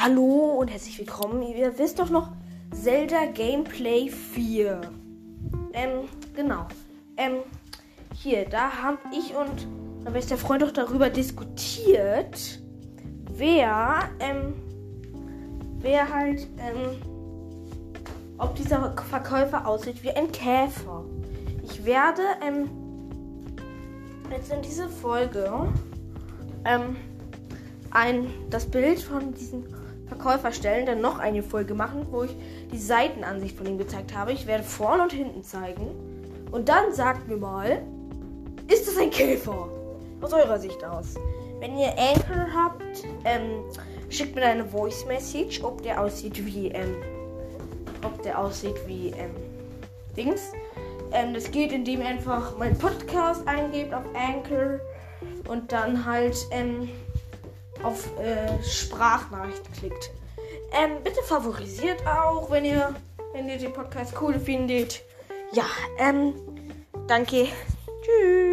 Hallo und herzlich willkommen. Ihr wisst doch noch Zelda Gameplay 4. Ähm, genau. Ähm, hier, da haben ich und mein bester Freund doch darüber diskutiert, wer, ähm, wer halt, ähm, ob dieser Verkäufer aussieht wie ein Käfer. Ich werde, ähm, jetzt in diese Folge, ähm, ein, das Bild von diesem Verkäufer stellen, dann noch eine Folge machen, wo ich die Seitenansicht von ihm gezeigt habe. Ich werde vorne und hinten zeigen. Und dann sagt mir mal, ist das ein Käfer? Aus eurer Sicht aus. Wenn ihr Anchor habt, ähm, schickt mir eine Voice Message, ob der aussieht wie, ähm, ob der aussieht wie, ähm, Dings. Ähm, das geht, indem ihr einfach meinen Podcast eingebt auf Anchor und dann halt, ähm, auf äh, Sprachnachricht klickt. Ähm, bitte favorisiert auch, wenn ihr, wenn ihr den Podcast cool findet. Ja, ähm, danke. Tschüss.